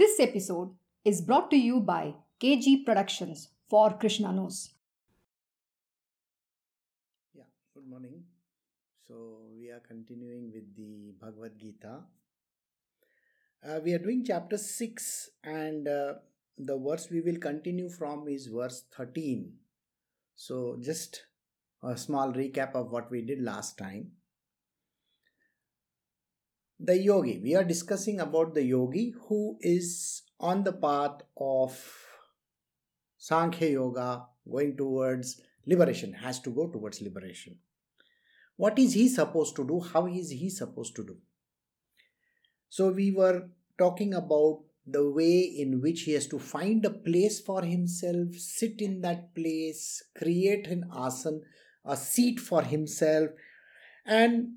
This episode is brought to you by KG Productions for Krishna Knows. Yeah, good morning. So, we are continuing with the Bhagavad Gita. Uh, we are doing chapter 6, and uh, the verse we will continue from is verse 13. So, just a small recap of what we did last time. The yogi, we are discussing about the yogi who is on the path of Sankhya Yoga, going towards liberation, has to go towards liberation. What is he supposed to do? How is he supposed to do? So, we were talking about the way in which he has to find a place for himself, sit in that place, create an asan, a seat for himself, and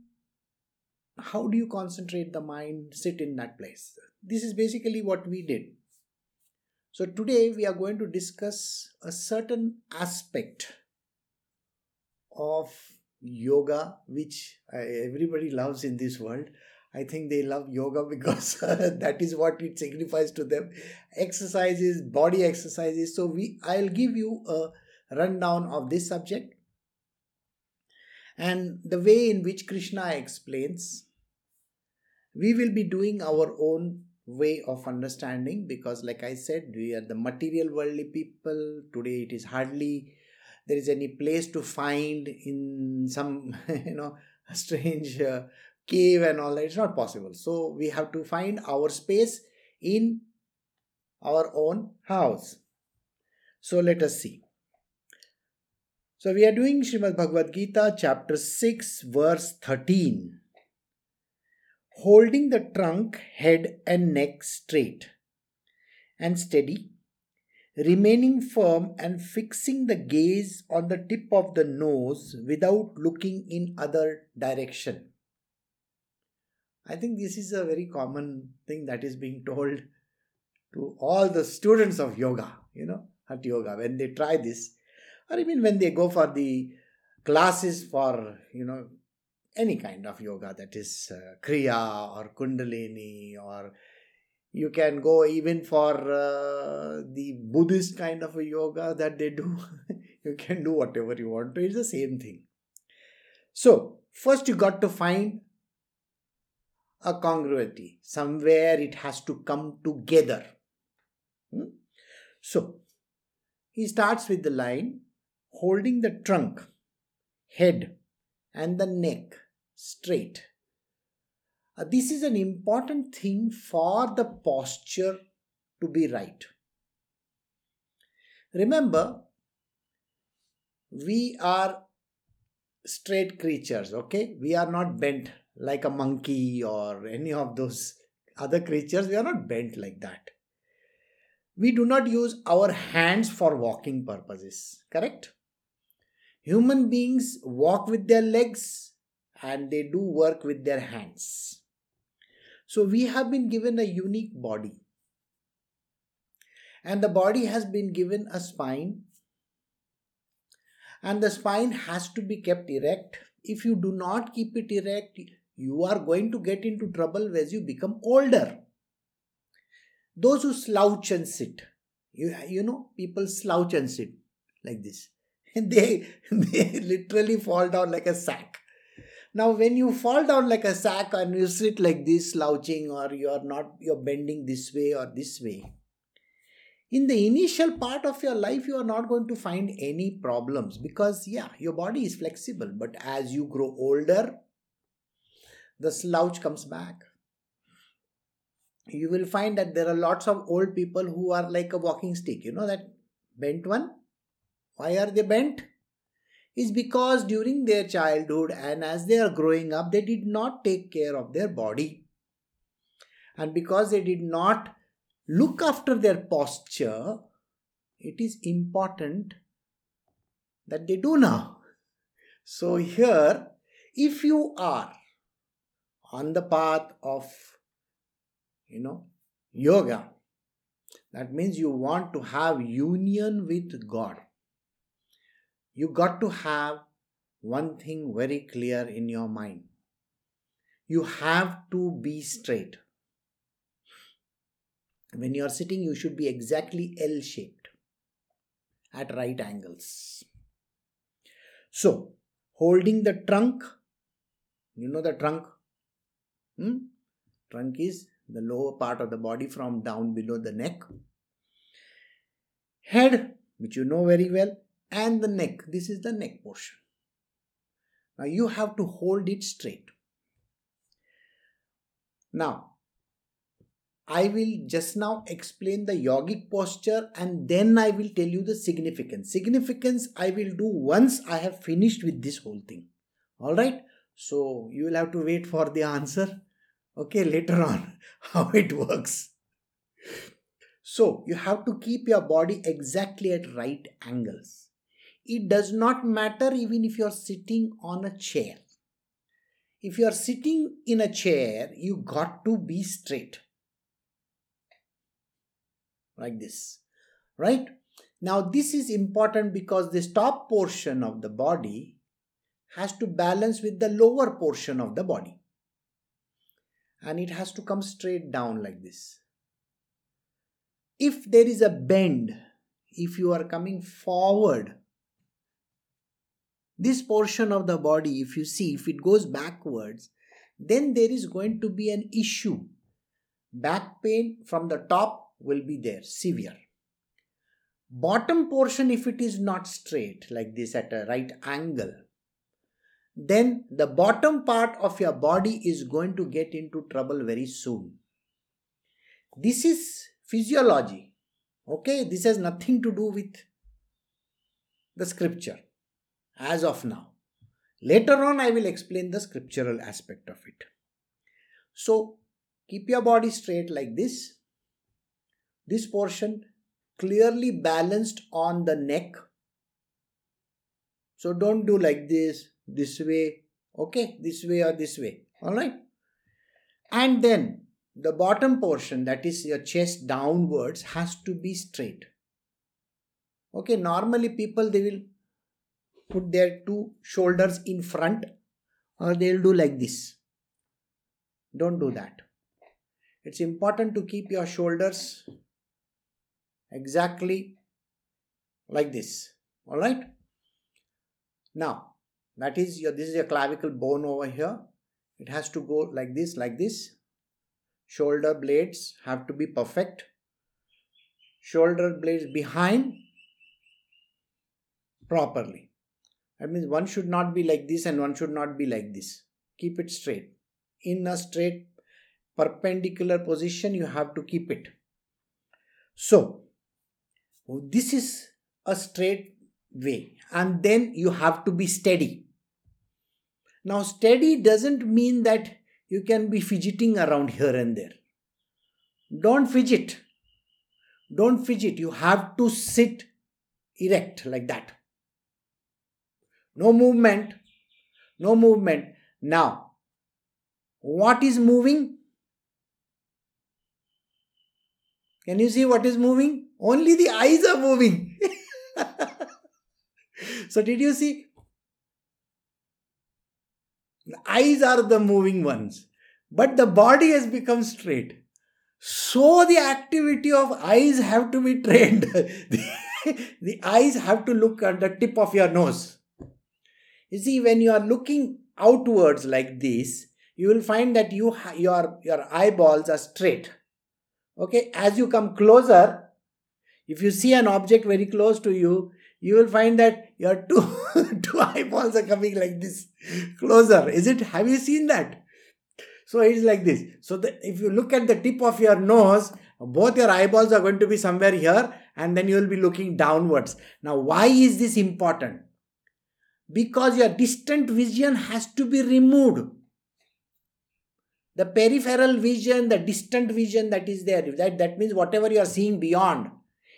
how do you concentrate the mind, sit in that place? This is basically what we did. So, today we are going to discuss a certain aspect of yoga which everybody loves in this world. I think they love yoga because that is what it signifies to them. Exercises, body exercises. So we I'll give you a rundown of this subject and the way in which Krishna explains. We will be doing our own way of understanding because like I said, we are the material worldly people. Today it is hardly there is any place to find in some you know strange uh, cave and all that. It's not possible. So we have to find our space in our own house. So let us see. So we are doing Srimad Bhagavad Gita chapter 6 verse 13 holding the trunk head and neck straight and steady remaining firm and fixing the gaze on the tip of the nose without looking in other direction. I think this is a very common thing that is being told to all the students of yoga you know at yoga when they try this. Or even when they go for the classes for you know any kind of yoga that is uh, kriya or kundalini or you can go even for uh, the buddhist kind of a yoga that they do you can do whatever you want to it's the same thing. So first you got to find a congruity. Somewhere it has to come together. Hmm? so he starts with the line holding the trunk head and the neck straight uh, this is an important thing for the posture to be right. Remember, we are straight creatures, okay? We are not bent like a monkey or any of those other creatures. We are not bent like that. We do not use our hands for walking purposes, correct? Human beings walk with their legs and they do work with their hands. So we have been given a unique body. And the body has been given a spine. And the spine has to be kept erect. If you do not keep it erect, you are going to get into trouble as you become older. Those who slouch and sit, you, you know, people slouch and sit like this. And they, they literally fall down like a sack. Now, when you fall down like a sack and you sit like this, slouching, or you're not, you're bending this way or this way, in the initial part of your life, you are not going to find any problems because, yeah, your body is flexible. But as you grow older, the slouch comes back. You will find that there are lots of old people who are like a walking stick. You know that bent one? Why are they bent? Is because during their childhood and as they are growing up, they did not take care of their body. And because they did not look after their posture, it is important that they do now. So, here, if you are on the path of, you know, yoga, that means you want to have union with God you got to have one thing very clear in your mind. You have to be straight. when you are sitting, you should be exactly L shaped at right angles. So, holding the trunk, you know the trunk? Hmm? Trunk is the lower part of the body from down below the neck. Head, which you know very well, and the neck. This is the neck portion. Now you have to hold it straight. Now, I will just now explain the yogic posture and then I will tell you the significance. Significance I will do once I have finished with this whole thing. Alright? So you will have to wait for the answer. Okay, later on, how it works. So you have to keep your body exactly at right angles. It does not matter even if you are sitting on a chair. If you are sitting in a chair, you got to be straight. Like this right? Now this is important because this top portion of the body has to balance with the lower portion of the body. And it has to come straight down like this. If there is a bend if you are coming forward this portion of the body if you see if it goes backwards then there is going to be an issue back pain from the top will be there, severe. Bottom portion, if it is not straight, like this at a right angle, then the bottom part of your body is going to get into trouble very soon. This is physiology. Okay, this has nothing to do with the scripture as of now. Later on, I will explain the scriptural aspect of it. So, keep your body straight like this this portion clearly balanced on the neck so don't do like this this way okay this way or this way all right and then the bottom portion that is your chest downwards has to be straight okay normally people they will put their two shoulders in front or they'll do like this. Don't do that. It's important to keep your shoulders exactly like this. All right? Now that is your this is your clavicle bone over here. It has to go like this like this. Shoulder blades have to be perfect. Shoulder blades behind properly that means one should not be like this and one should not be like this. Keep it straight. In a straight perpendicular position you have to keep it. So this is a straight way and then you have to be steady. Now steady doesn't mean that you can be fidgeting around here and there. Don't fidget. Don't fidget. You have to sit erect like that no movement no movement now what is moving can you see what is moving only the eyes are moving. so, did you see? The eyes are the moving ones, but the body has become straight. So, the activity of eyes have to be trained. the, the eyes have to look at the tip of your nose. You see, when you are looking outwards like this, you will find that you your your eyeballs are straight. Okay, as you come closer, if you see an object very close to you, you will find that your two, two eyeballs are coming like this closer. Is it? Have you seen that? So it's like this. So the, if you look at the tip of your nose, both your eyeballs are going to be somewhere here and then you will be looking downwards. Now, why is this important? Because your distant vision has to be removed. The peripheral vision, the distant vision that is there, that, that means whatever you are seeing beyond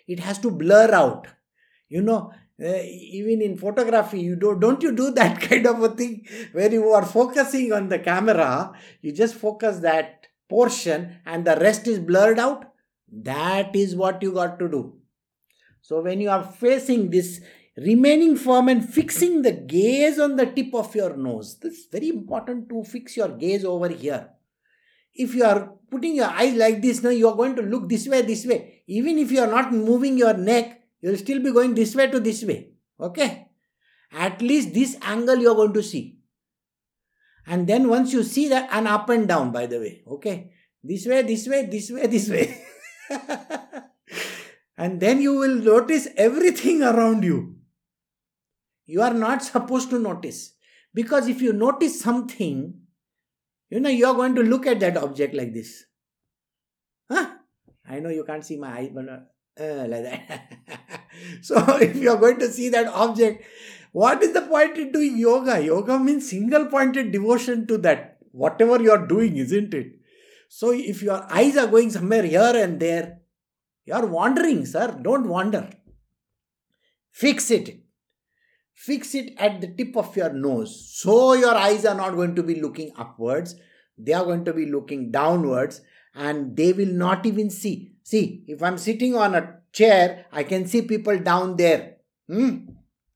it has to blur out. You know uh, even in photography you do don't you do that kind of a thing where you are focusing on the camera you just focus that portion and the rest is blurred out? That is what you got to do. So when you are facing this remaining firm and fixing the gaze on the tip of your nose this is very important to fix your gaze over here if you are putting your eyes like this, now you are going to look this way, this way. Even if you are not moving your neck, you will still be going this way to this way. Okay? At least this angle you are going to see. And then once you see that, and up and down, by the way. Okay? This way, this way, this way, this way. and then you will notice everything around you. You are not supposed to notice. Because if you notice something, you know, you are going to look at that object like this. Huh? I know you can't see my eyes, but uh, like that. so if you are going to see that object, what is the point in doing yoga? Yoga means single pointed devotion to that, whatever you are doing, isn't it? So if your eyes are going somewhere here and there, you are wandering, sir. Don't wander. Fix it. Fix it at the tip of your nose. So your eyes are not going to be looking upwards. They are going to be looking downwards and they will not even see. See, if I'm sitting on a chair, I can see people down there. Hmm?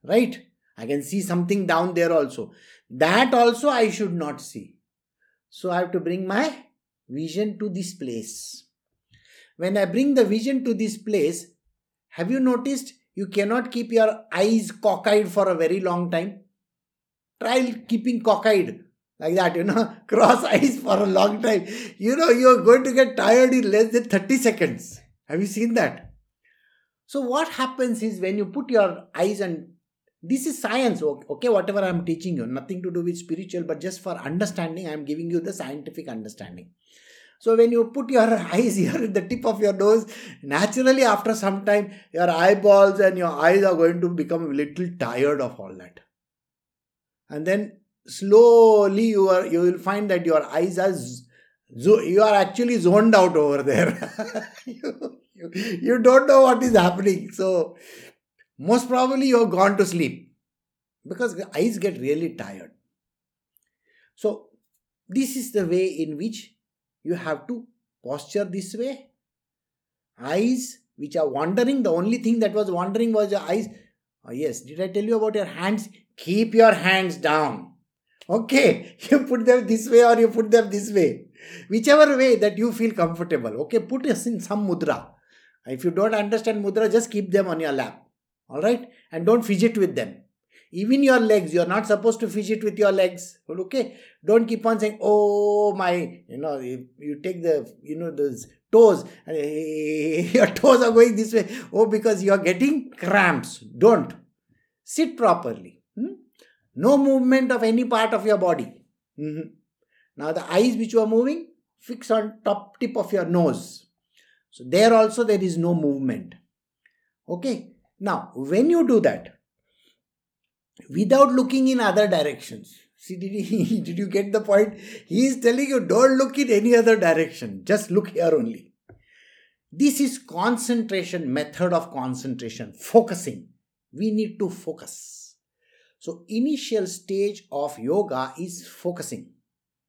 Right? I can see something down there also. That also I should not see. So I have to bring my vision to this place. When I bring the vision to this place, have you noticed you cannot keep your eyes cockeyed for a very long time? Try keeping cockeyed like that, you know, cross eyes for a long time. You know, you're going to get tired in less than 30 seconds. Have you seen that? So, what happens is when you put your eyes and this is science, okay, whatever I'm teaching you, nothing to do with spiritual, but just for understanding, I'm giving you the scientific understanding. So when you put your eyes here at the tip of your nose, naturally after some time, your eyeballs and your eyes are going to become a little tired of all that. And then slowly you are you will find that your eyes are you are actually zoned out over there. you, you, you don't know what is happening. So most probably you have gone to sleep because the eyes get really tired. So this is the way in which you have to posture this way. Eyes which are wandering, the only thing that was wandering was your eyes. Oh, yes, did I tell you about your hands? Keep your hands down. Okay, you put them this way or you put them this way. Whichever way that you feel comfortable. Okay, put us in some mudra. If you don't understand mudra, just keep them on your lap. Alright? And don't fidget with them. Even your legs, you're not supposed to fidget with your legs. Okay? Don't keep on saying, oh my, you know, you, you take the, you know, those toes, and your toes are going this way. Oh, because you're getting cramps. Don't. Sit properly. Hmm? No movement of any part of your body. Mm-hmm. Now the eyes which you are moving, fix on top tip of your nose. So there also there is no movement. Okay. Now when you do that, without looking in other directions. See, did, he, did you get the point? He is telling you don't look in any other direction, just look here only. This is concentration, method of concentration, focusing. We need to focus. So, initial stage of yoga is focusing.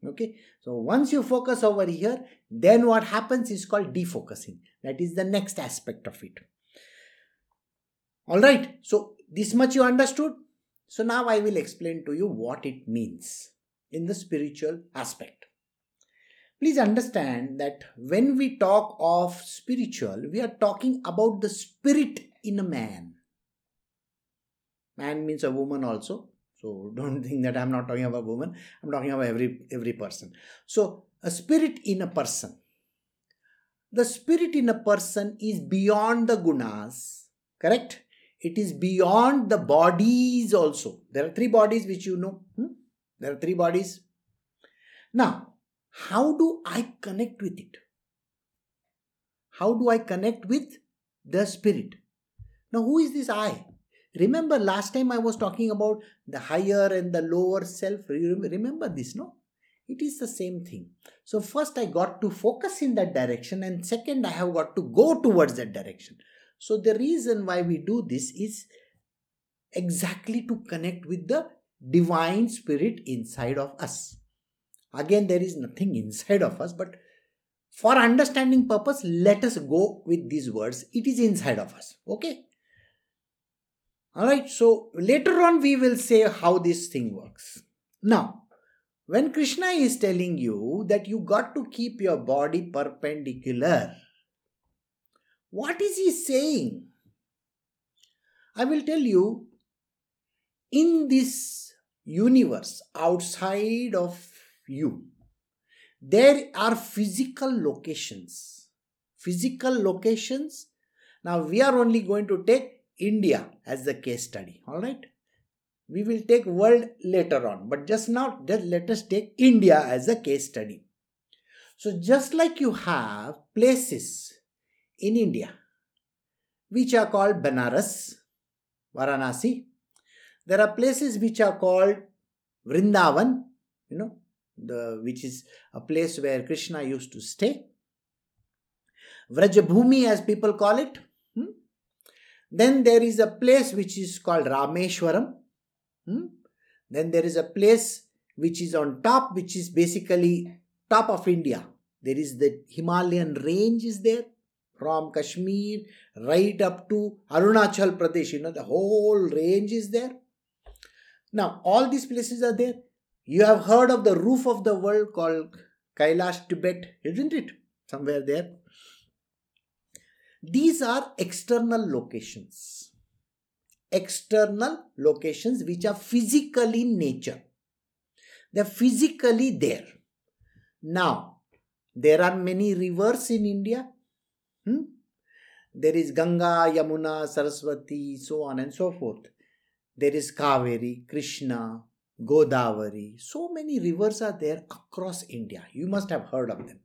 Okay, so once you focus over here, then what happens is called defocusing. That is the next aspect of it. All right, so this much you understood. So now I will explain to you what it means in the spiritual aspect. Please understand that when we talk of spiritual, we are talking about the spirit in a man. Man means a woman also. So don't think that I'm not talking about woman. I'm talking about every every person. So a spirit in a person. The spirit in a person is beyond the gunas, correct? It is beyond the bodies also. There are three bodies which you know. Hmm? There are three bodies. Now, how do I connect with it? How do I connect with the spirit? Now, who is this I? Remember last time I was talking about the higher and the lower self. Remember this, no? It is the same thing. So, first I got to focus in that direction, and second, I have got to go towards that direction. So, the reason why we do this is exactly to connect with the divine spirit inside of us. Again, there is nothing inside of us, but for understanding purpose, let us go with these words. It is inside of us. Okay? Alright, so later on we will say how this thing works. Now, when Krishna is telling you that you got to keep your body perpendicular, what is he saying? I will tell you, in this universe outside of you, there are physical locations. Physical locations. Now, we are only going to take India as the case study. All right. We will take world later on, but just now, just let us take India as a case study. So, just like you have places in India which are called Banaras, Varanasi, there are places which are called Vrindavan, you know, the which is a place where Krishna used to stay. Vrajabhumi, as people call it. Hmm? Then there is a place which is called Rameshwaram. Hmm? Then there is a place which is on top, which is basically top of India. There is the Himalayan range is there from Kashmir right up to Arunachal Pradesh. You know, the whole range is there. Now, all these places are there. You have heard of the roof of the world called Kailash, Tibet, isn't it? Somewhere there. These are external locations. External locations which are physically in nature. They're physically there. Now, there are many rivers in India. Hmm? There is Ganga, Yamuna, Saraswati, so on and so forth. There is Kaveri, Krishna, Godavari. So many rivers are there across India. You must have heard of them.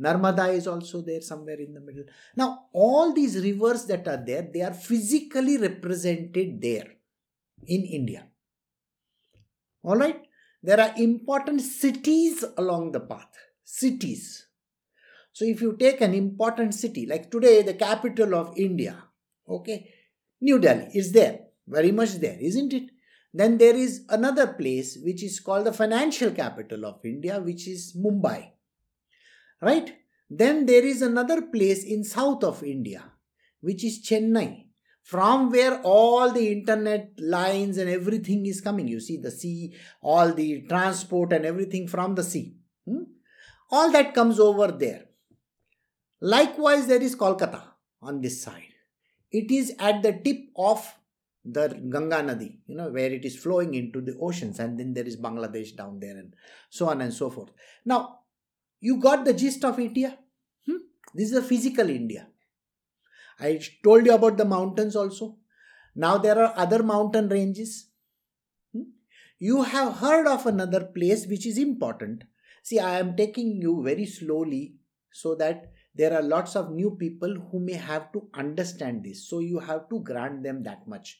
Narmada is also there somewhere in the middle. Now, all these rivers that are there, they are physically represented there in India. All right? There are important cities along the path. Cities. So, if you take an important city, like today, the capital of India, okay, New Delhi is there, very much there, isn't it? Then there is another place which is called the financial capital of India, which is Mumbai. Right? Then there is another place in south of India, which is Chennai, from where all the internet lines and everything is coming. You see the sea, all the transport and everything from the sea. Hmm? All that comes over there. Likewise, there is Kolkata on this side. It is at the tip of the Ganga Nadi, you know, where it is flowing into the oceans, and then there is Bangladesh down there, and so on and so forth. Now, you got the gist of India? Hmm? This is a physical India. I told you about the mountains also. Now there are other mountain ranges. Hmm? You have heard of another place which is important. See, I am taking you very slowly so that there are lots of new people who may have to understand this. So you have to grant them that much.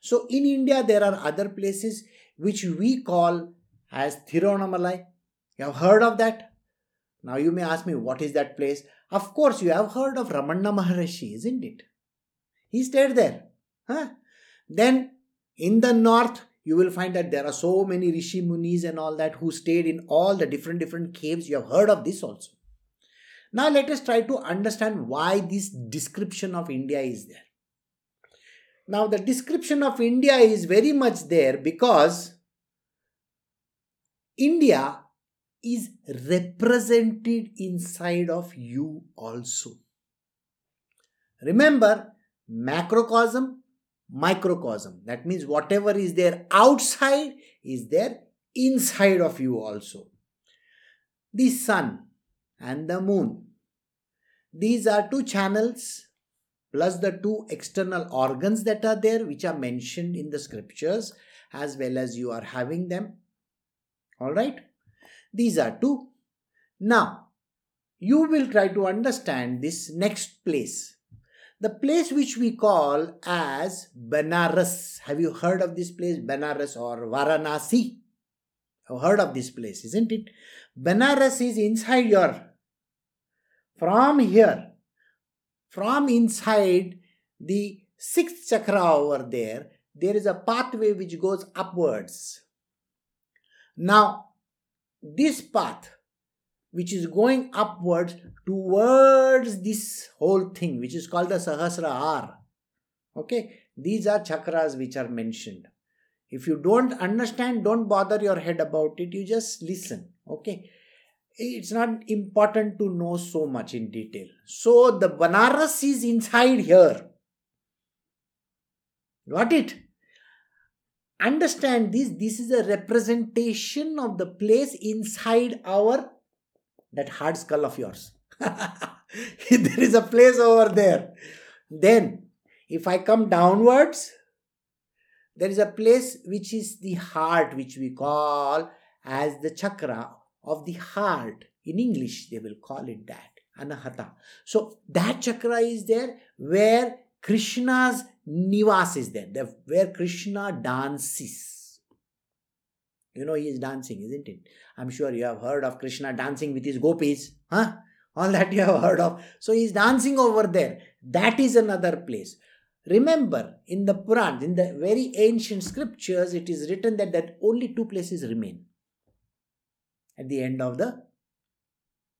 So in India, there are other places which we call as Thiruvannamalai. You have heard of that? Now you may ask me, what is that place? Of course, you have heard of Ramana Maharshi, isn't it? He stayed there. Huh? Then in the north, you will find that there are so many Rishi Munis and all that who stayed in all the different different caves. You have heard of this also. Now let us try to understand why this description of India is there. Now, the description of India is very much there because India is represented inside of you also. Remember, macrocosm, microcosm. That means whatever is there outside is there inside of you also. The sun and the moon. These are two channels plus the two external organs that are there, which are mentioned in the scriptures, as well as you are having them. All right? These are two. Now, you will try to understand this next place. The place which we call as Banaras. Have you heard of this place, Banaras or Varanasi? Have heard of this place, isn't it? Banaras is inside your. From here, from inside the sixth chakra over there, there is a pathway which goes upwards. Now, this path, which is going upwards towards this whole thing, which is called the Sahasrahar. Okay, these are chakras which are mentioned If you don't understand, don't bother your head about it. You just listen. Okay. It's not important to know so much in detail. So the Banaras is inside here. Got it? Understand this. This is a representation of the place inside our that hard skull of yours. there is a place over there. Then, if I come downwards, there is a place which is the heart, which we call as the chakra of the heart. In English, they will call it that. Anahata. So that chakra is there where Krishna's nivas is there, where Krishna dances. You know he is dancing, isn't it? I'm sure you have heard of Krishna dancing with his gopis. Huh? All that you have heard of. So he's dancing over there. That is another place. Remember, in the Puran, in the very ancient scriptures, it is written that, that only two places remain at the end of the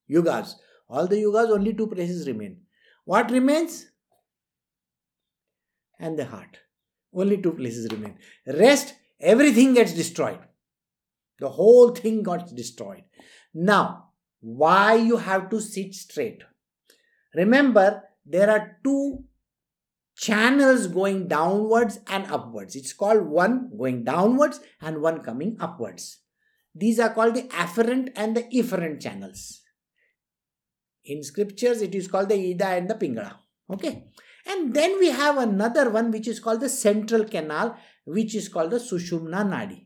yugas. All the yugas, only two places remain. What remains? And the heart. Only two places remain. Rest, everything gets destroyed. The whole thing got destroyed. Now, why you have to sit straight? Remember, there are two channels going downwards and upwards. It's called one going downwards and one coming upwards. These are called the afferent and the efferent channels. In scriptures, it is called the Ida and the Pingala. Okay. And then we have another one which is called the central canal, which is called the Sushumna Nadi.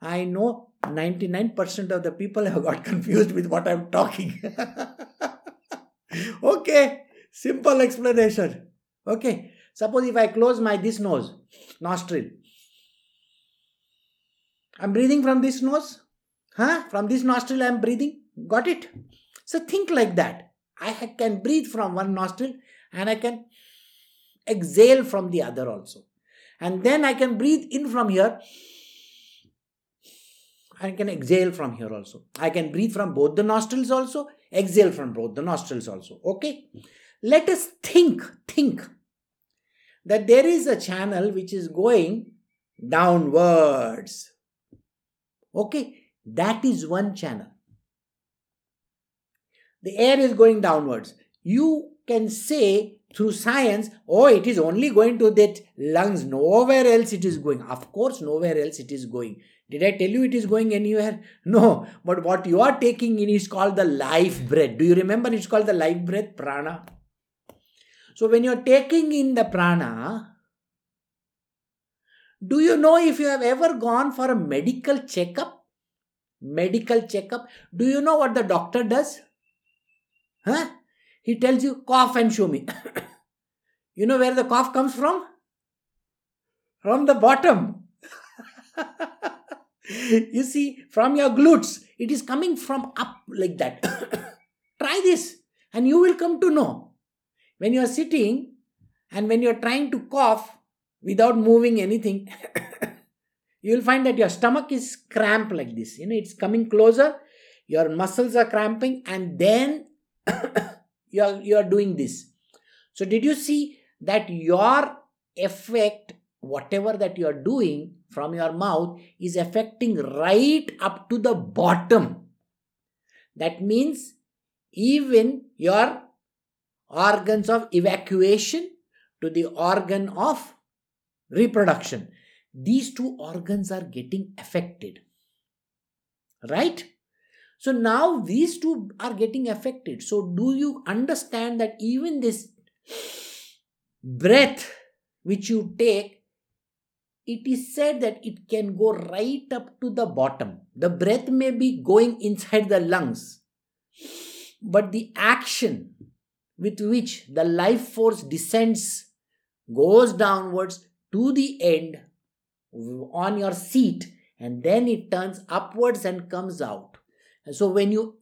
I know 99% of the people have got confused with what I'm talking. okay, simple explanation. Okay, suppose if I close my this nose, nostril, I'm breathing from this nose. Huh? From this nostril, I'm breathing. Got it? So think like that. I can breathe from one nostril and I can exhale from the other also. And then I can breathe in from here I can exhale from here also. I can breathe from both the nostrils also, exhale from both the nostrils also. Okay? Let us think, think that there is a channel which is going downwards. Okay? That is one channel. The air is going downwards. You can say through science, oh, it is only going to that lungs, nowhere else it is going. Of course, nowhere else it is going. Did I tell you it is going anywhere? No. But what you are taking in is called the life breath. Do you remember it's called the life breath, prana? So when you're taking in the prana, do you know if you have ever gone for a medical checkup? Medical checkup. Do you know what the doctor does? Huh? He tells you, cough and show me. you know where the cough comes from? From the bottom. you see, from your glutes, it is coming from up like that. Try this, and you will come to know. When you are sitting and when you are trying to cough without moving anything, you will find that your stomach is cramped like this. You know, it's coming closer, your muscles are cramping, and then you are you are doing this. So, did you see that your effect, whatever that you are doing, from your mouth is affecting right up to the bottom. That means even your organs of evacuation to the organ of reproduction. These two organs are getting affected. Right? So now these two are getting affected. So, do you understand that even this breath which you take it is said that it can go right up to the bottom. The breath may be going inside the lungs, but the action with which the life force descends goes downwards to the end on your seat and then it turns upwards and comes out. And so when you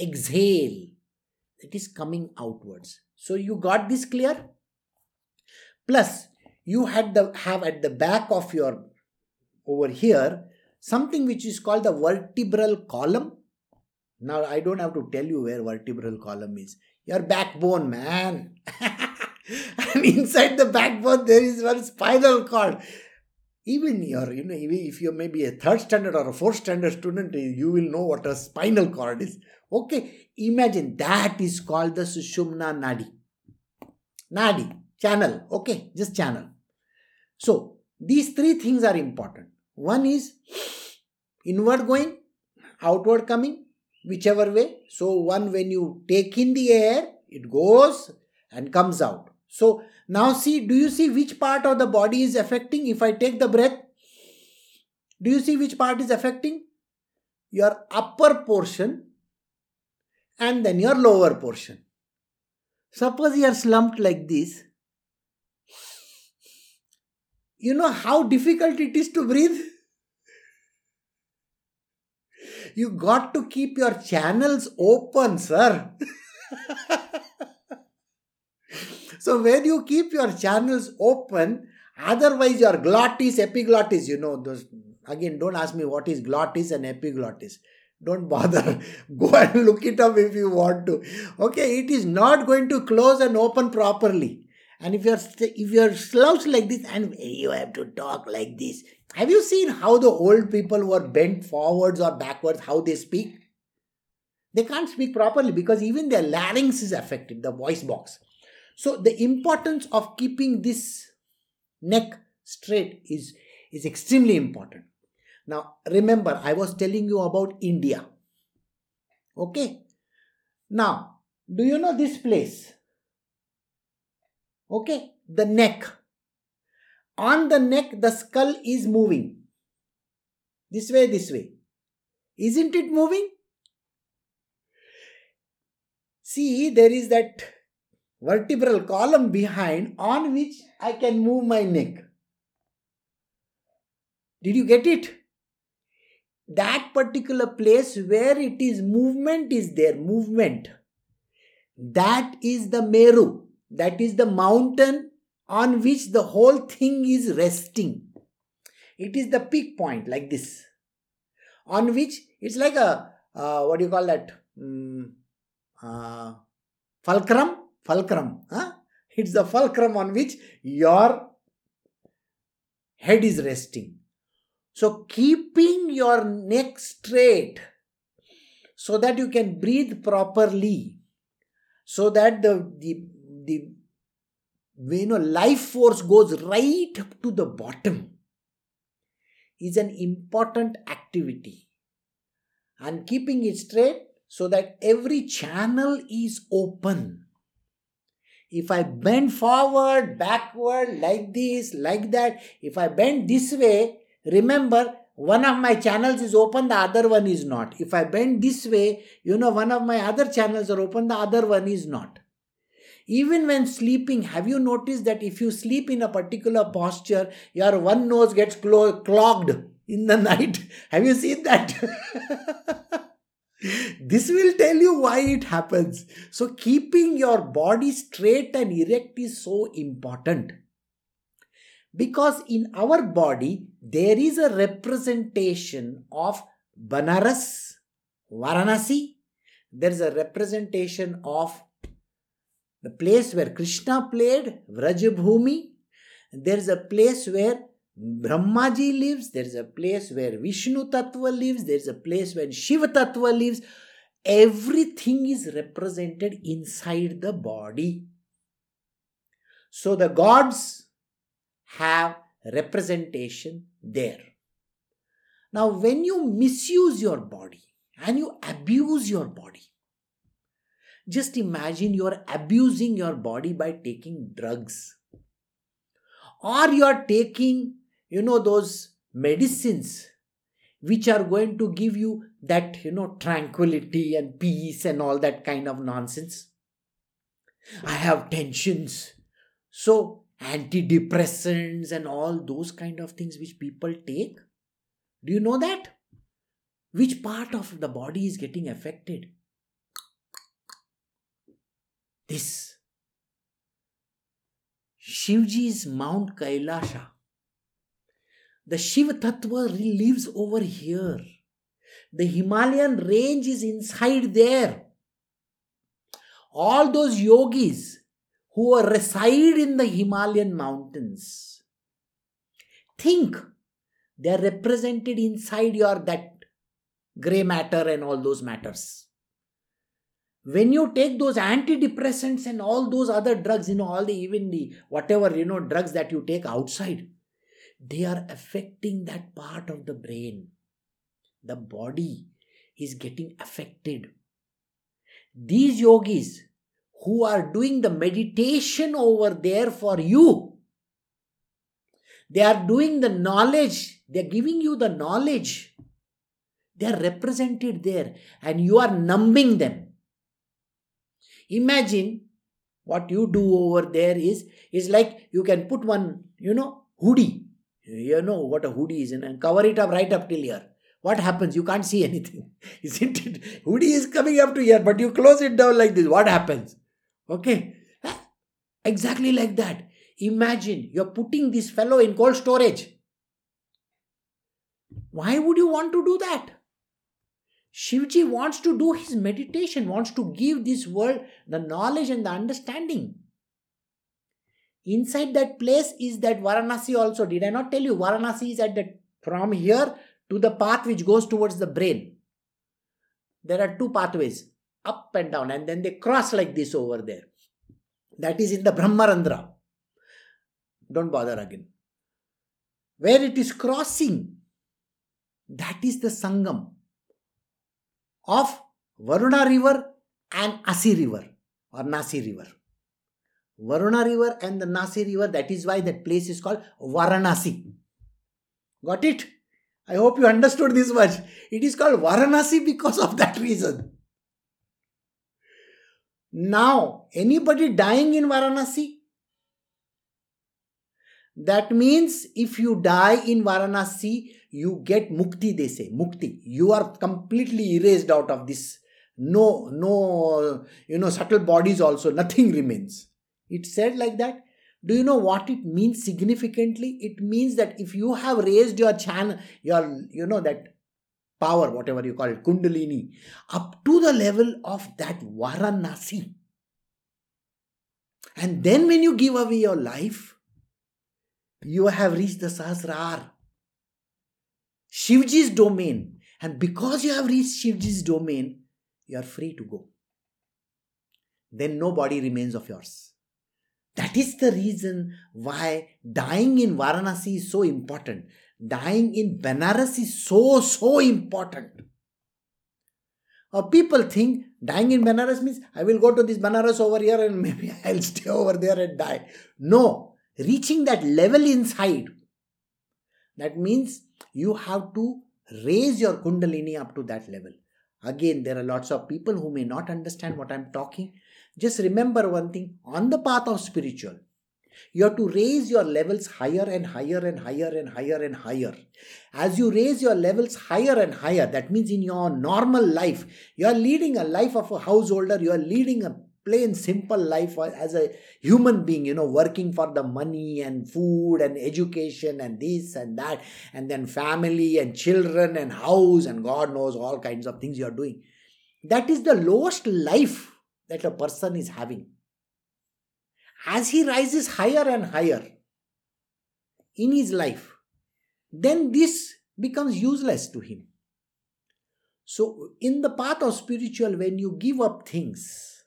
exhale, it is coming outwards. So you got this clear? Plus, you had the have at the back of your over here something which is called the vertebral column now i don't have to tell you where vertebral column is your backbone man and inside the backbone there is one spinal cord even your you know if you may be a third standard or a fourth standard student you will know what a spinal cord is. Okay imagine that is called the sushumna nadi. Nadi channel okay just channel. So these three things are important. One is inward going outward coming whichever way. So one when you take in the air it goes and comes out so now see, do you see which part of the body is affecting if I take the breath? Do you see which part is affecting? Your upper portion and then your lower portion. Suppose you are slumped like this. You know how difficult it is to breathe? You got to keep your channels open, sir. So when you keep your channels open, otherwise your glottis, epiglottis, you know, those again, don't ask me what is glottis and epiglottis. Don't bother. Go and look it up if you want to. Okay, it is not going to close and open properly. And if you're if you're slouched like this and you have to talk like this, have you seen how the old people were bent forwards or backwards, how they speak? They can't speak properly because even their larynx is affected, the voice box. So the importance of keeping this neck straight is, is extremely important. Now remember, I was telling you about India. Okay. Now, do you know this place? Okay, the neck. On the neck, the skull is moving. This way, this way. Isn't it moving? See, there is that vertebral column behind on which I can move my neck. Did you get it? That particular place where it is movement is there, movement. That is the Meru, that is the mountain on which the whole thing is resting. It is the peak point, like this, on which it's like a uh, what do you call that? Um, uh, fulcrum fulcrum. Huh? It's the fulcrum on which your head is resting. So, keeping your neck straight so that you can breathe properly, so that the, the, the you know, life force goes right to the bottom is an important activity. And keeping it straight so that every channel is open if I bend forward, backward, like this, like that, if I bend this way, remember one of my channels is open, the other one is not. If I bend this way, you know, one of my other channels are open, the other one is not. Even when sleeping, have you noticed that if you sleep in a particular posture, your one nose gets clogged in the night? Have you seen that? this will tell you why it happens. So, keeping your body straight and erect is so important. Because in our body, there is a representation of Banaras, Varanasi, there is a representation of the place where Krishna played, Vrajabhumi. There is a place where Brahmaji lives, there is a place where Vishnu Tattva lives, there is a place where Shiva Tattva lives. Everything is represented inside the body. So the gods have representation there. Now, when you misuse your body and you abuse your body, just imagine you're abusing your body by taking drugs or you're taking you know those medicines which are going to give you that you know tranquility and peace and all that kind of nonsense. I have tensions. So antidepressants and all those kind of things which people take do you know that? Which part of the body is getting affected? This. Shivji's mount kailasha the Shiva Tattva lives over here. The Himalayan range is inside there. All those yogis who reside in the Himalayan mountains. Think They are represented inside your that gray matter and all those matters. When you take those antidepressants and all those other drugs, you know, all the even the whatever, you know, drugs that you take outside, they are affecting that part of the brain. The body is getting affected. These yogis who are doing the meditation over there for you, they are doing the knowledge, they are giving you the knowledge. They are represented there and you are numbing them. Imagine what you do over there is is like you can put one, you know, hoodie. You know what a hoodie is and cover it up right up till here what happens? You can't see anything. Isn't it? Hoodie is coming up to here, but you close it down like this. What happens? Okay. Exactly like that. Imagine you're putting this fellow in cold storage. Why would you want to do that? Shivji wants to do his meditation, wants to give this world the knowledge and the understanding. Inside that place is that Varanasi also. Did I not tell you? Varanasi is at the from here to the path which goes towards the brain. There are two pathways, up and down, and then they cross like this over there. That is in the Brahmarandhra. Don't bother again. Where it is crossing, that is the Sangam of Varuna river and Asi river or Nasi river. Varuna river and the Nasi river, that is why that place is called Varanasi. Got it? I hope you understood this much. It is called Varanasi because of that reason. Now, anybody dying in Varanasi? That means if you die in Varanasi, you get mukti, they say. Mukti. You are completely erased out of this. No, no, you know, subtle bodies also, nothing remains. It said like that. Do you know what it means significantly? It means that if you have raised your channel, your, you know, that power, whatever you call it, Kundalini, up to the level of that Varanasi. And then when you give away your life, you have reached the Sahasrar. Shivji's domain. And because you have reached Shivji's domain, you are free to go. Then no body remains of yours. That is the reason why dying in Varanasi is so important. Dying in Benares is so, so important. Or people think dying in Benares means I will go to this Benares over here and maybe I'll stay over there and die. No, reaching that level inside, that means you have to raise your Kundalini up to that level. Again, there are lots of people who may not understand what I'm talking. Just remember one thing on the path of spiritual, you have to raise your levels higher and higher and higher and higher and higher. As you raise your levels higher and higher, that means in your normal life, you are leading a life of a householder, you are leading a plain simple life as a human being you know working for the money and food and education and this and that and then family and children and house and god knows all kinds of things you are doing that is the lowest life that a person is having. As he rises higher and higher in his life, then this becomes useless to him. So, in the path of spiritual, when you give up things,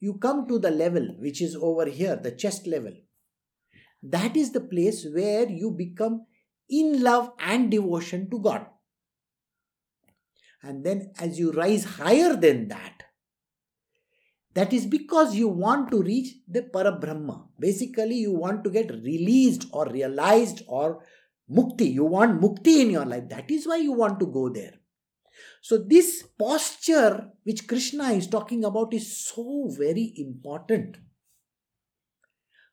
you come to the level which is over here, the chest level. That is the place where you become in love and devotion to God. And then, as you rise higher than that, that is because you want to reach the Parabrahma. Basically, you want to get released or realized or mukti. You want mukti in your life. That is why you want to go there. So, this posture which Krishna is talking about is so very important.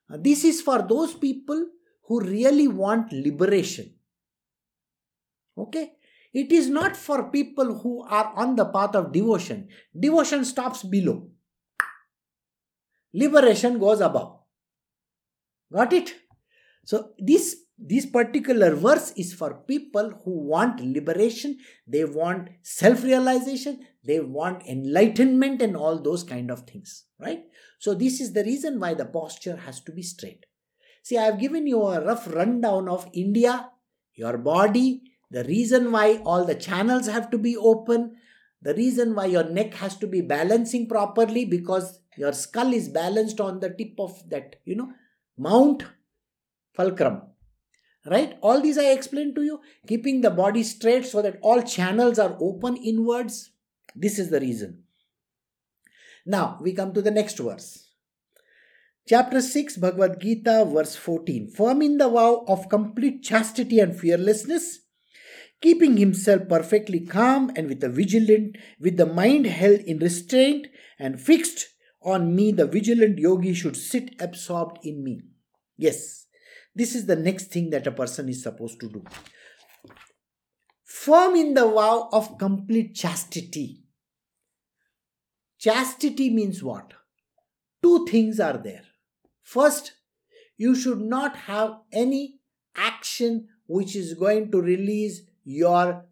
This is for those people who really want liberation. Okay? It is not for people who are on the path of devotion. Devotion stops below. Liberation goes above. Got it? So this this particular verse is for people who want liberation, they want self-realization, they want enlightenment and all those kind of things, right? So this is the reason why the posture has to be straight. See, I have given you a rough rundown of India Your body, the reason why all the channels have to be open, the reason why your neck has to be balancing properly because your skull is balanced on the tip of that, you know, mount fulcrum. Right? All these I explained to you. Keeping the body straight so that all channels are open inwards. This is the reason. Now we come to the next verse. Chapter 6, Bhagavad Gita, verse 14. Firm in the vow of complete chastity and fearlessness, keeping himself perfectly calm and with a vigilant, with the mind held in restraint and fixed on me, the vigilant yogi should sit absorbed in me. Yes, this is the next thing that a person is supposed to do. Firm in the vow of complete chastity. Chastity means what? Two things are there First, you should not have any action which is going to release your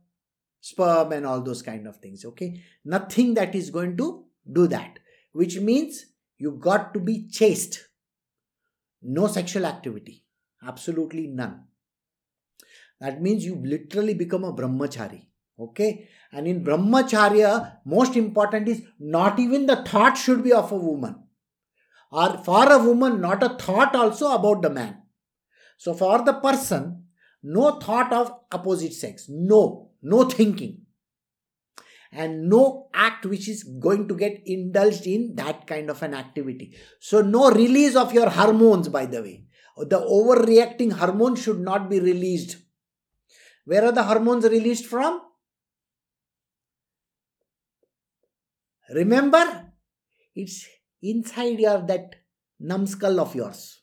sperm and all those kind of things. Okay, nothing that is going to do that, which means you got to be chaste. No sexual activity, absolutely none. That means you literally become a brahmachari. Okay, and in brahmacharya, most important is not even the thought should be of a woman or for a woman, not a thought also about the man. So, for the person, no thought of opposite sex, no, no thinking, and no act which is going to get indulged in that kind of an activity. So, no release of your hormones, by the way. The overreacting hormone should not be released. Where are the hormones released from? Remember, it's inside your that numbskull of yours.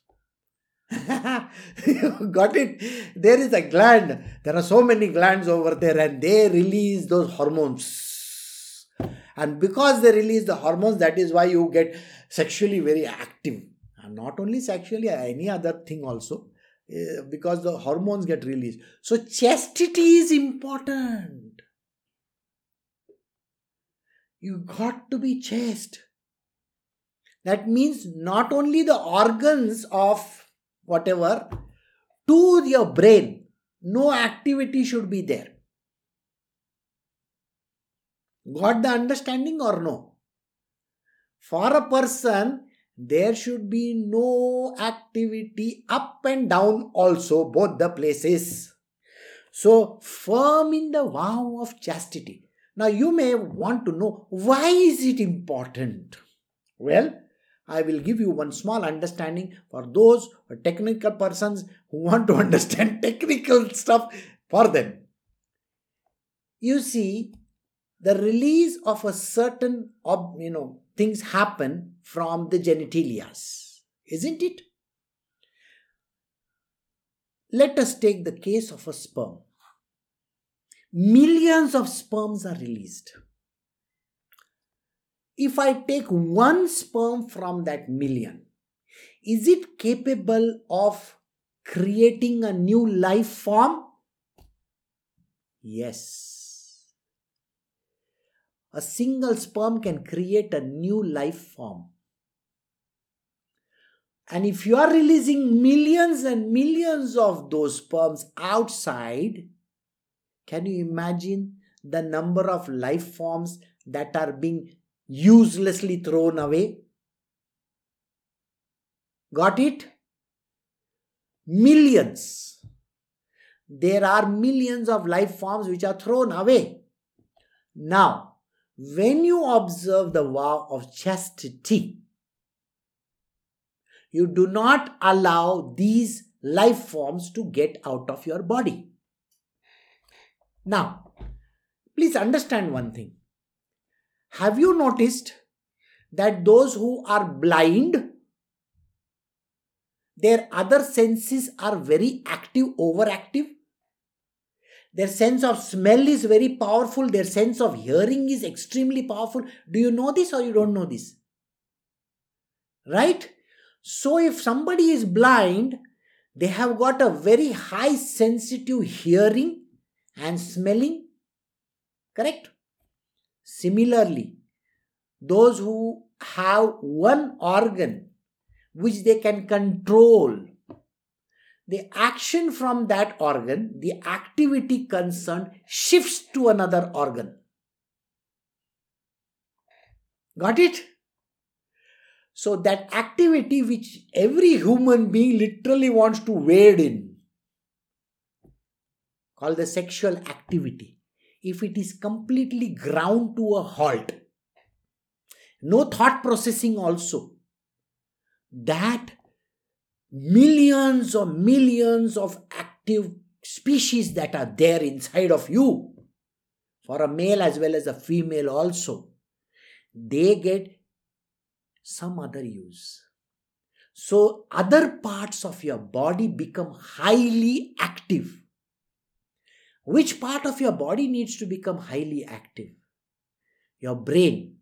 you got it? There is a gland. There are so many glands over there, and they release those hormones. And because they release the hormones, that is why you get sexually very active. And not only sexually, any other thing also. Uh, because the hormones get released. So, chastity is important. You got to be chaste. That means not only the organs of whatever, to your brain, no activity should be there. Got the understanding or no? For a person, there should be no activity up and down also, both the places. So, firm in the vow of chastity. Now, you may want to know why is it important? Well, I will give you one small understanding for those technical persons who want to understand technical stuff for them. You see, the release of a certain, you know, things happen from the genitalias, isn't it? Let us take the case of a sperm. Millions of sperms are released if I take one sperm from that million, is it capable of creating a new life form? Yes. A single sperm can create a new life form. And if you are releasing millions and millions of those sperms outside, can you imagine the number of life forms that are being uselessly thrown away. Got it? Millions. There are millions of life forms which are thrown away. Now, when you observe the vow of chastity, you do not allow these life forms to get out of your body. Now, please understand one thing have you noticed that those who are blind, their other senses are very active, overactive? Their sense of smell is very powerful, their sense of hearing is extremely powerful. Do you know this or you don't know this? Right? So, if somebody is blind, they have got a very high sensitive hearing and smelling. Correct? Similarly, those who have one organ which they can control, the action from that organ, the activity concerned shifts to another organ. Got it? So, that activity which every human being literally wants to wade in, called the sexual activity, if it is completely ground to a halt, no thought processing also, that millions or millions of active species that are there inside of you, for a male as well as a female also, they get some other use. So, other parts of your body become highly active. Which part of your body needs to become highly active? Your brain.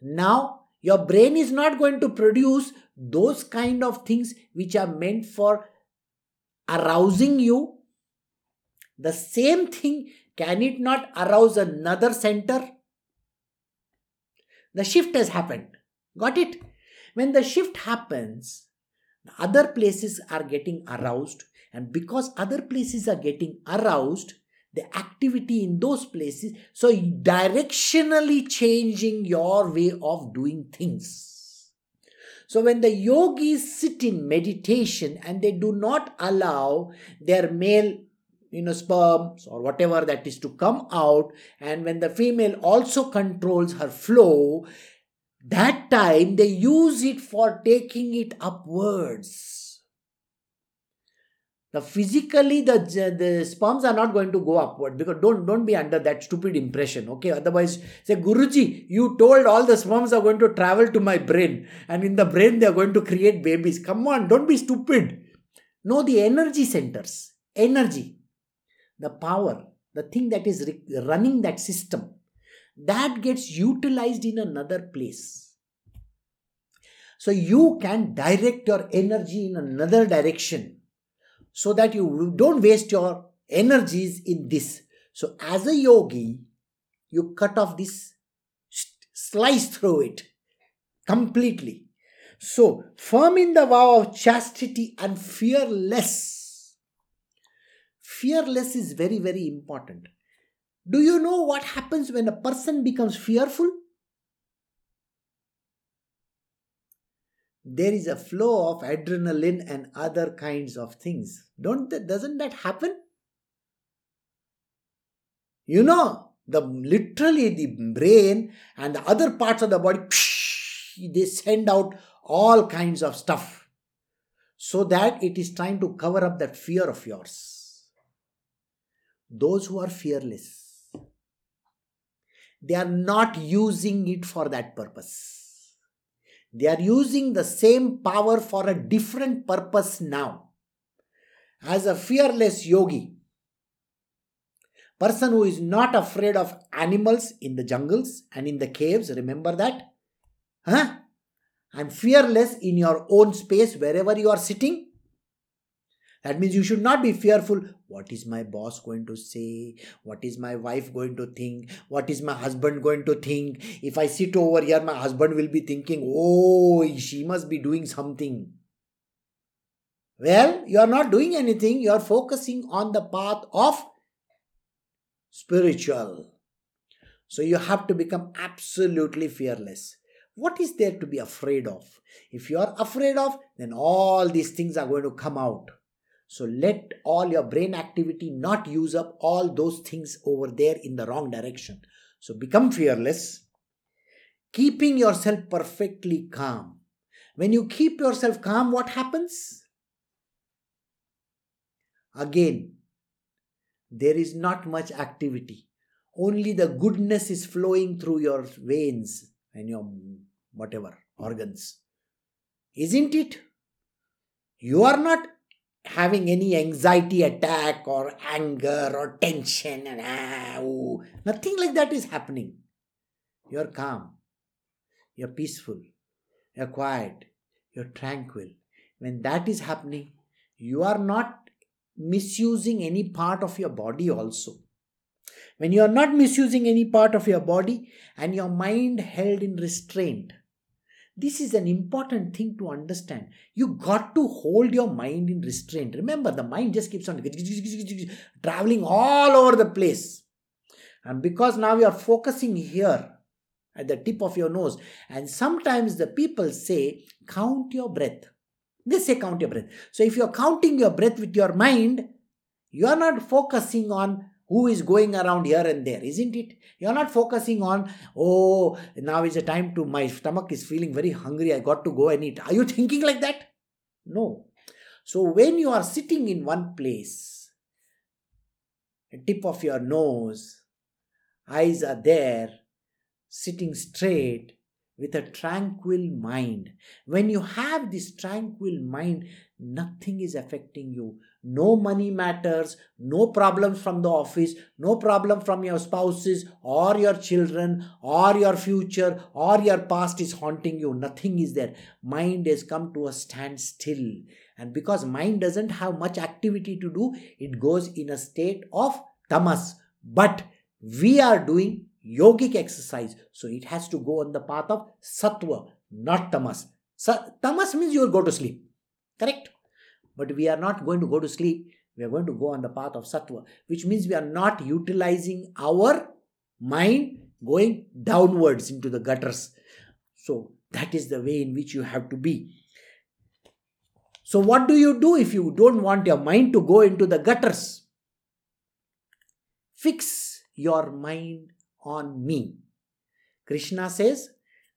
Now, your brain is not going to produce those kind of things which are meant for arousing you. The same thing, can it not arouse another center? The shift has happened. Got it? When the shift happens, other places are getting aroused, and because other places are getting aroused, the activity in those places, so directionally changing your way of doing things. So when the yogis sit in meditation and they do not allow their male you know sperms or whatever that is to come out and when the female also controls her flow that time they use it for taking it upwards the physically the the sperms are not going to go upward because don't don't be under that stupid impression okay? Otherwise say guruji you told all the sperms are going to travel to my brain and in the brain they are going to create babies. Come on don't be stupid. Know the energy centers energy the power, the thing that is running that system, that gets utilized in another place. So you can direct your energy in another direction so that you don't waste your energies in this. So, as a yogi, you cut off this, slice through it completely. So, firm in the vow of chastity and fearless fearless is very, very important. Do you know what happens when a person becomes fearful? There is a flow of adrenaline and other kinds of things. Don't that, doesn't that happen? You know, the literally the brain and the other parts of the body they send out all kinds of stuff so that it is trying to cover up that fear of yours those who are fearless they are not using it for that purpose they are using the same power for a different purpose now. As a fearless yogi person who is not afraid of animals in the jungles and in the caves remember that? Huh? And fearless in your own space wherever you are sitting that means you should not be fearful. What is my boss going to say? What is my wife going to think? What is my husband going to think? If I sit over here, my husband will be thinking, oh, she must be doing something. Well, you are not doing anything. You are focusing on the path of spiritual. So you have to become absolutely fearless. What is there to be afraid of? If you are afraid of, then all these things are going to come out. So let all your brain activity not use up all those things over there in the wrong direction. So become fearless, keeping yourself perfectly calm. When you keep yourself calm, what happens? Again, there is not much activity. Only the goodness is flowing through your veins and your whatever organs. Isn't it? You are not having any anxiety attack or anger or tension and ah, ooh. nothing like that is happening. You're calm. You're peaceful. You're quiet. You're tranquil. When that is happening you are not misusing any part of your body also. When you are not misusing any part of your body and your mind held in restraint This is an important thing to understand. You got to hold your mind in restraint. Remember, the mind just keeps on traveling all over the place. And because now you are focusing here at the tip of your nose, and sometimes the people say, Count your breath. They say, Count your breath. So if you're counting your breath with your mind, you are not focusing on who is going around here and there, isn't it? You're not focusing on, oh, now is the time to, my stomach is feeling very hungry, I got to go and eat. Are you thinking like that? No. So when you are sitting in one place, tip of your nose, eyes are there, sitting straight, with a tranquil mind. When you have this tranquil mind, nothing is affecting you. No money matters, no problems from the office, no problem from your spouses or your children or your future or your past is haunting you. Nothing is there. Mind has come to a standstill. And because mind doesn't have much activity to do, it goes in a state of tamas. But we are doing yogic exercise. So it has to go on the path of sattva, not tamas. So, tamas means you will go to sleep. Correct? But we are not going to go to sleep. We are going to go on the path of sattva, which means we are not utilizing our mind going downwards into the gutters. So that is the way in which you have to be. So, what do you do if you don't want your mind to go into the gutters? Fix your mind on me. Krishna says,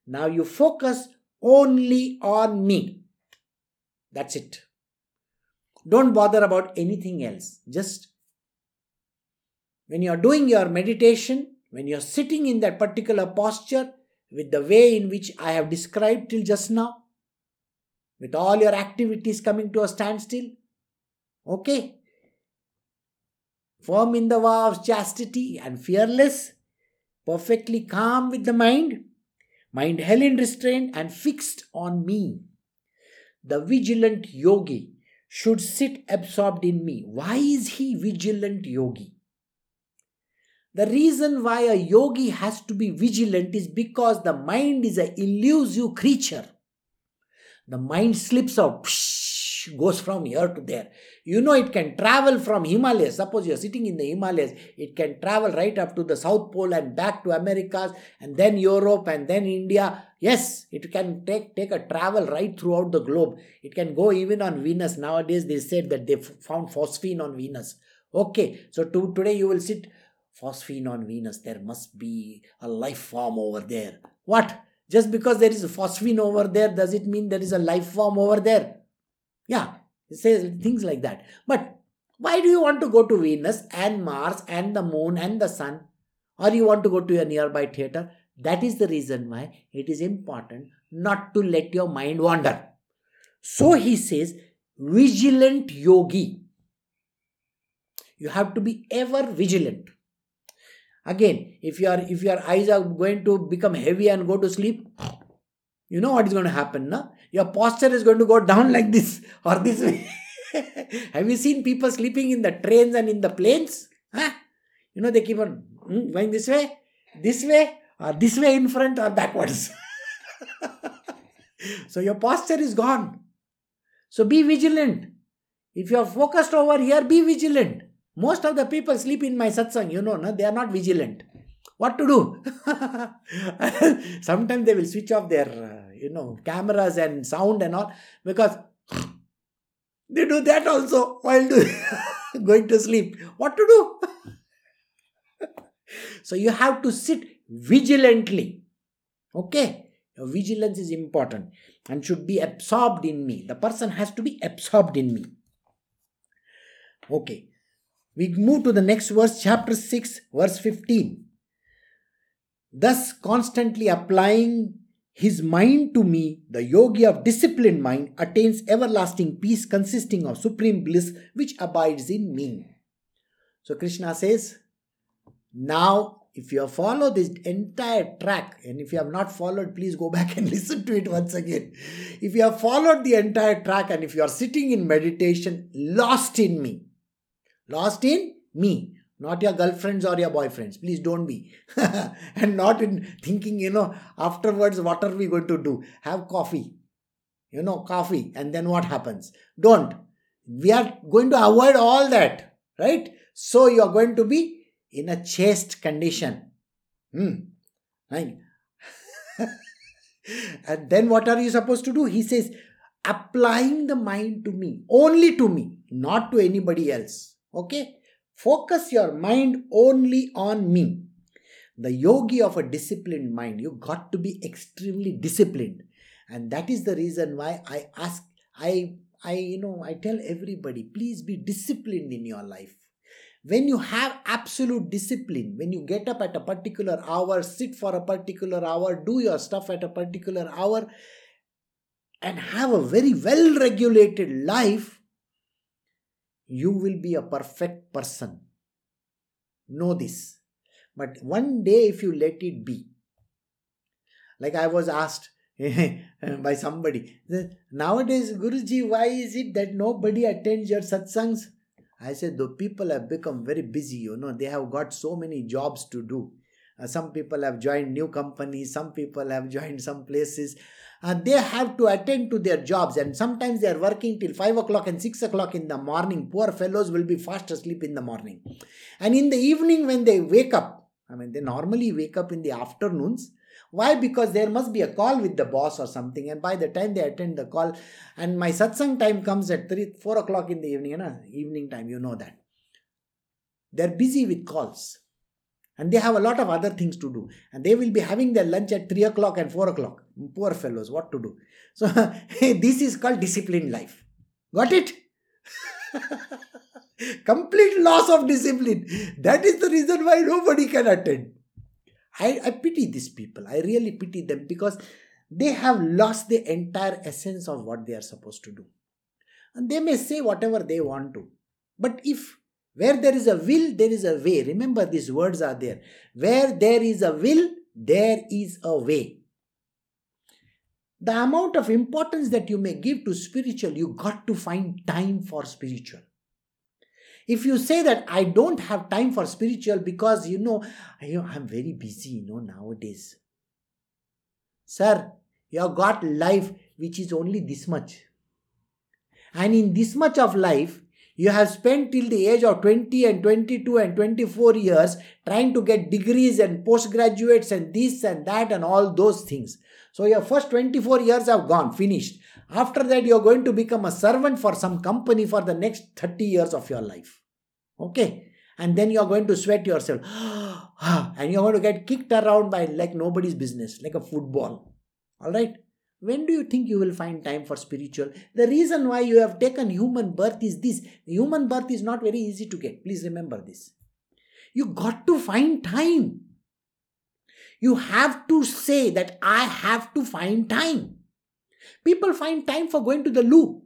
now you focus only on me. That's it. Don't bother about anything else. Just when you are doing your meditation, when you are sitting in that particular posture, with the way in which I have described till just now, with all your activities coming to a standstill, okay? Firm in the vow of chastity and fearless, perfectly calm with the mind, mind held in restraint and fixed on me. The vigilant yogi should sit absorbed in me. Why is he vigilant yogi? The reason why a yogi has to be vigilant is because the mind is an elusive creature. The mind slips out, psh, goes from here to there. You know, it can travel from Himalayas. Suppose you're sitting in the Himalayas, it can travel right up to the South Pole and back to Americas and then Europe and then India. Yes, it can take, take a travel right throughout the globe. It can go even on Venus. Nowadays, they said that they found phosphine on Venus. Okay, so to, today you will sit phosphine on Venus. There must be a life form over there. What? Just because there is a phosphine over there, does it mean there is a life form over there? Yeah, it says things like that. But why do you want to go to Venus and Mars and the moon and the sun? Or you want to go to a nearby theater? That is the reason why it is important not to let your mind wander. So he says, vigilant yogi. You have to be ever vigilant. Again, if your if your eyes are going to become heavy and go to sleep, you know what is going to happen, no? Your posture is going to go down like this or this way. Have you seen people sleeping in the trains and in the planes? Huh? You know, they keep on hmm, going this way, this way, or this way in front or backwards. so your posture is gone. So be vigilant. If you are focused over here, be vigilant. Most of the people sleep in my satsang, you know, no? they are not vigilant what to do sometimes they will switch off their uh, you know cameras and sound and all because they do that also while going to sleep. What to do? So you have to sit vigilantly. Okay? Your vigilance is important and should be absorbed in me. The person has to be absorbed in me. Okay? We move to the next verse chapter 6 verse 15 Thus, constantly applying his mind to me, the yogi of disciplined mind attains everlasting peace consisting of supreme bliss which abides in me. So, Krishna says, Now, if you have followed this entire track, and if you have not followed, please go back and listen to it once again. If you have followed the entire track and if you are sitting in meditation, lost in me, lost in me, not your girlfriends or your boyfriends. Please don't be. and not in thinking, you know, afterwards, what are we going to do? Have coffee. You know, coffee. And then what happens? Don't. We are going to avoid all that. Right? So you are going to be in a chaste condition. Hmm. Right? and then what are you supposed to do? He says, applying the mind to me, only to me, not to anybody else. Okay? Focus your mind only on me. The yogi of a disciplined mind, you got to be extremely disciplined. And that is the reason why I ask, I, I, you know, I tell everybody, please be disciplined in your life. When you have absolute discipline, when you get up at a particular hour, sit for a particular hour, do your stuff at a particular hour, and have a very well regulated life, you will be a perfect person. Know this. But one day, if you let it be, like I was asked by somebody, nowadays, Guruji, why is it that nobody attends your satsangs? I said, the people have become very busy, you know, they have got so many jobs to do. Uh, some people have joined new companies, some people have joined some places and they have to attend to their jobs and sometimes they are working till 5 o'clock and 6 o'clock in the morning. Poor fellows will be fast asleep in the morning. And in the evening when they wake up i mean they normally wake up in the afternoons. Why? Because there must be a call with the boss or something. And by the time they attend the call and my satsang time comes at 3 4 o'clock in the evening you know, evening time you know that. They're busy with calls. And they have a lot of other things to do. And they will be having their lunch at 3 o'clock and 4 o'clock poor fellows what to do? So this is called disciplined life. Got it? Complete loss of discipline. That is the reason why nobody can attend. I, I pity these people. I really pity them because they have lost the entire essence of what they are supposed to do. And they may say whatever they want to. But if where there is a will, there is a way. Remember, these words are there. Where there is a will, there is a way. The amount of importance that you may give to spiritual, you got to find time for spiritual. If you say that I don't have time for spiritual because you know, you know I'm very busy, you know, nowadays. Sir, you have got life which is only this much. And in this much of life, you have spent till the age of 20 and 22 and 24 years trying to get degrees and postgraduates and this and that and all those things. So your first 24 years have gone, finished. After that, you're going to become a servant for some company for the next 30 years of your life. Okay? And then you're going to sweat yourself. and you're going to get kicked around by like nobody's business, like a football. All right? When do you think you will find time for spiritual? The reason why you have taken human birth is this. Human birth is not very easy to get. Please remember this. You got to find time. You have to say that I have to find time. People find time for going to the loo.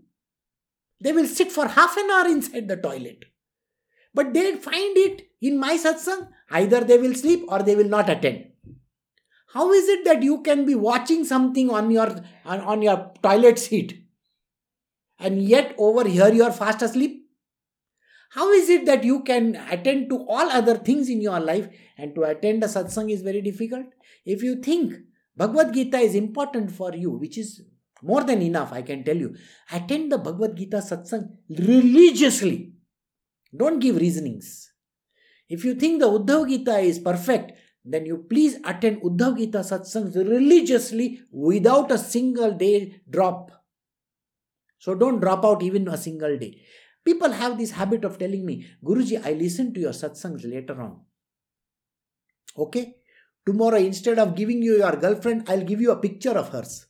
They will sit for half an hour inside the toilet. But they find it in my satsang. Either they will sleep or they will not attend. How is it that you can be watching something on your on, on your toilet seat and yet over here you are fast asleep? How is it that you can attend to all other things in your life and to attend a satsang is very difficult? If you think Bhagavad Gita is important for you, which is more than enough, I can tell you, attend the Bhagavad Gita satsang religiously. Don't give reasonings. If you think the Uddhav Gita is perfect, then you please attend Uddhav Gita satsangs religiously without a single day drop. So don't drop out even a single day. People have this habit of telling me, Guruji, I listen to your satsangs later on. Okay? Tomorrow, instead of giving you your girlfriend, I'll give you a picture of hers.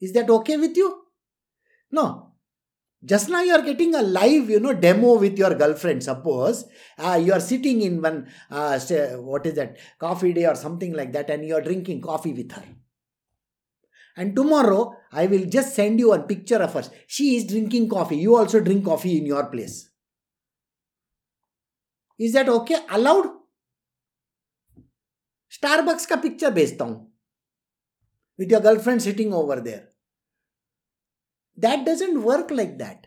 Is that okay with you? No just now you are getting a live you know demo with your girlfriend suppose uh, you are sitting in one uh, what is that coffee day or something like that and you are drinking coffee with her. And tomorrow i will just send you a picture of her. She is drinking coffee. You also drink coffee in your place. Is that okay? Allowed? Starbucks ka picture based on. With your girlfriend sitting over there that doesn't work like that.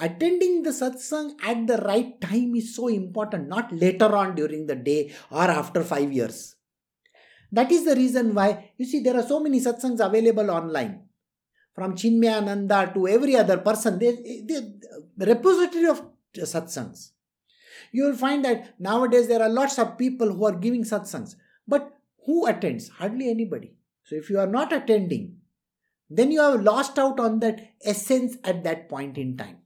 attending the satsang at the right time is so important, not later on during the day or after five years. That is the reason why, you see, there are so many satsangs available online. From Chinmayananda to every other person, they, they repository of satsangs. You will find that nowadays there are lots of people who are giving satsangs. But who attends? Hardly anybody. So if you are not attending, then you have lost out on that essence at that point in time.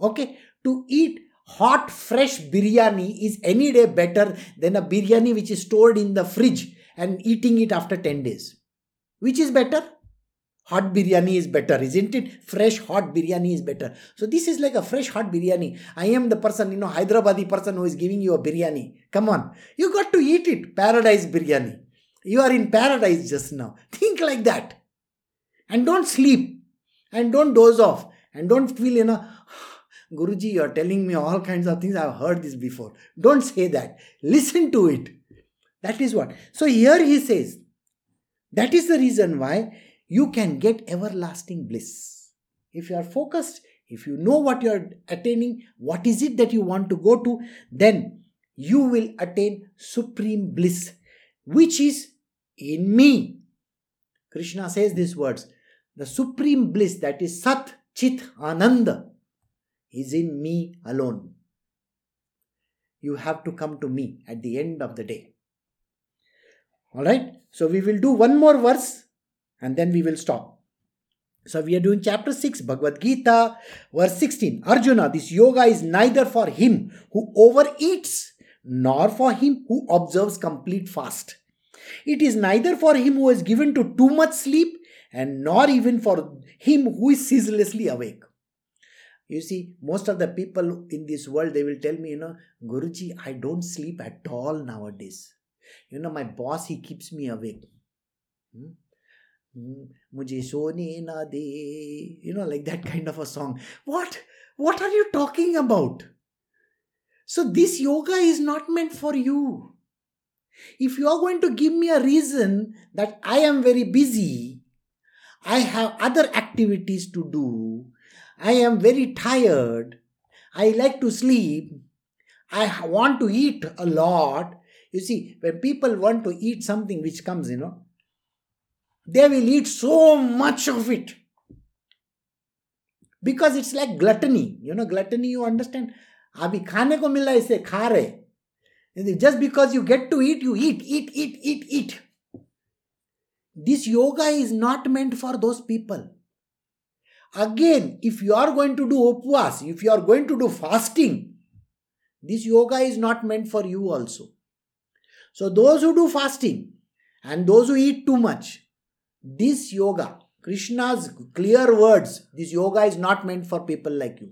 Okay, to eat hot fresh biryani is any day better than a biryani which is stored in the fridge and eating it after 10 days. Which is better? Hot biryani is better, isn't it? Fresh hot biryani is better. So this is like a fresh hot biryani. I am the person, you know, Hyderabadi person who is giving you a biryani. Come on. You got to eat it. Paradise biryani. You are in paradise just now. Think like that. And don't sleep. And don't doze off. And don't feel, you know, Guruji, you're telling me all kinds of things. I've heard this before. Don't say that. Listen to it. That is what. So here he says, that is the reason why you can get everlasting bliss. If you are focused, if you know what you are attaining, what is it that you want to go to, then you will attain supreme bliss, which is in me. Krishna says these words the supreme bliss that is Sat Chit Ananda is in me alone. You have to come to me at the end of the day. Alright, so we will do one more verse and then we will stop. So we are doing chapter 6, Bhagavad Gita, verse 16. Arjuna, this yoga is neither for him who overeats nor for him who observes complete fast. It is neither for him who is given to too much sleep and nor even for him who is ceaselessly awake. You see, most of the people in this world, they will tell me, you know, Guruji, I don't sleep at all nowadays. You know, my boss, he keeps me awake. Hmm? Mujhe sone na de. You know, like that kind of a song. What? What are you talking about? So, this yoga is not meant for you. If you are going to give me a reason that I am very busy, I have other activities to do, I am very tired. I like to sleep. I want to eat a lot. You see, when people want to eat something which comes, you know, they will eat so much of it. Because it's like gluttony. You know, gluttony, you understand? अभी खाने को मिला इसे खा रहे just because you get to eat you eat eat eat eat eat this yoga is not meant for those people Again, if you are going to do upvas, if you are going to do fasting, this yoga is not meant for you also. So, those who do fasting and those who eat too much, this yoga, Krishna's clear words, this yoga is not meant for people like you.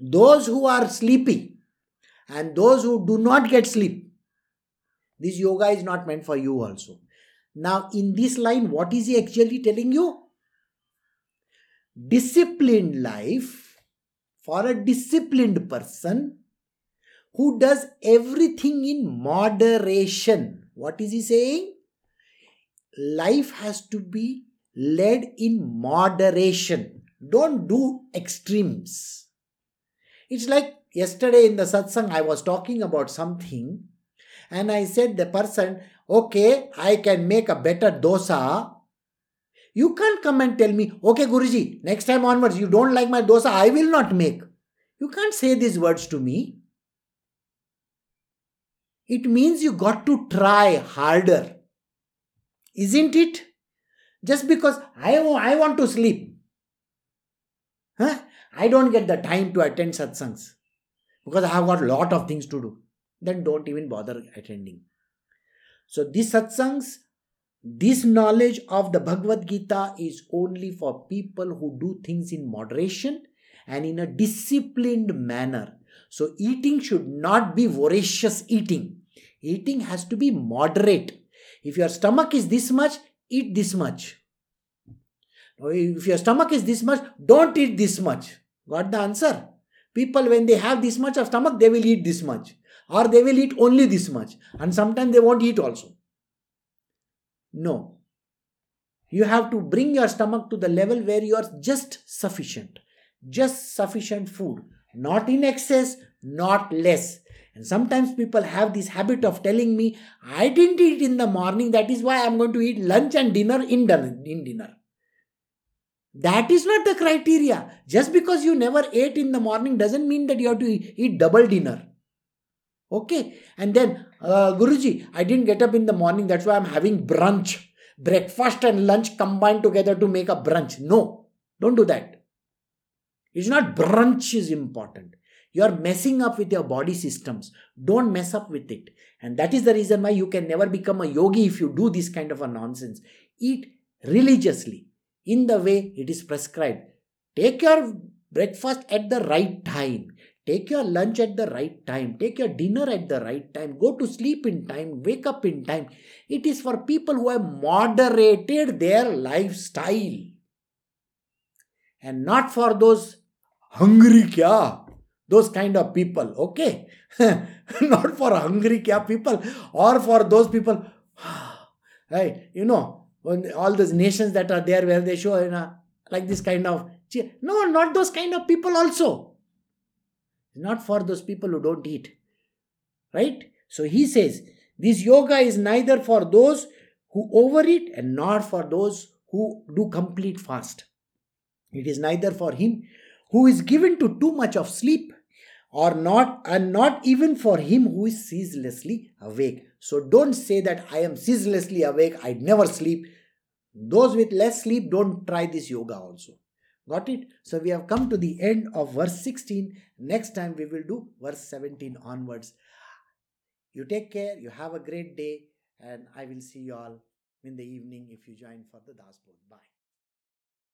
Those who are sleepy and those who do not get sleep, this yoga is not meant for you also. Now, in this line, what is he actually telling you? disciplined life for a disciplined person who does everything in moderation. What is he saying? Life has to be led in moderation. Don't do extremes. It's like yesterday in the satsang, I was talking about something and I said the person, okay, I can make a better dosa you can't come and tell me, okay, Guruji, next time onwards, you don't like my dosa, I will not make. You can't say these words to me. It means you got to try harder. Isn't it? Just because I, I want to sleep. Huh? I don't get the time to attend satsangs because I have got lot of things to do. Then don't even bother attending. So these satsangs this knowledge of the Bhagavad Gita is only for people who do things in moderation and in a disciplined manner. So, eating should not be voracious eating. Eating has to be moderate. If your stomach is this much, eat this much. If your stomach is this much, don't eat this much. Got the answer? People, when they have this much of stomach, they will eat this much. Or they will eat only this much. And sometimes they won't eat also. No. You have to bring your stomach to the level where you are just sufficient. just sufficient food, not in excess, not less. And sometimes people have this habit of telling me, I didn't eat in the morning, that is why I'm going to eat lunch and dinner in dinner. In dinner. That is not the criteria. Just because you never ate in the morning doesn't mean that you have to eat double dinner. Okay. And then, uh, Guruji, I didn't get up in the morning, that's why I'm having brunch. Breakfast and lunch combined together to make a brunch. No, don't do that. It's not brunch is important. You are messing up with your body systems. Don't mess up with it. And that is the reason why you can never become a yogi if you do this kind of a nonsense. Eat religiously in the way it is prescribed. Take your breakfast at the right time. Take your lunch at the right time. Take your dinner at the right time. Go to sleep in time. Wake up in time. It is for people who have moderated their lifestyle. And not for those hungry kya those kind of people okay not for hungry kya people or for those people right you know all those nations that are there where they show you know like this kind of no not those kind of people also not for those people who don't eat right? So he says this yoga is neither for those who overeat and nor for those who do complete fast. It is neither for him who is given to too much of sleep or not and not even for him who is ceaselessly awake. So don't say that i am ceaselessly awake i never sleep. Those with less sleep don't try this yoga also got it? So we have come to the end of verse 16 next time we will do verse 17 onwards. You take care. You have a great day. And i will see you all in the evening if you join for the das bye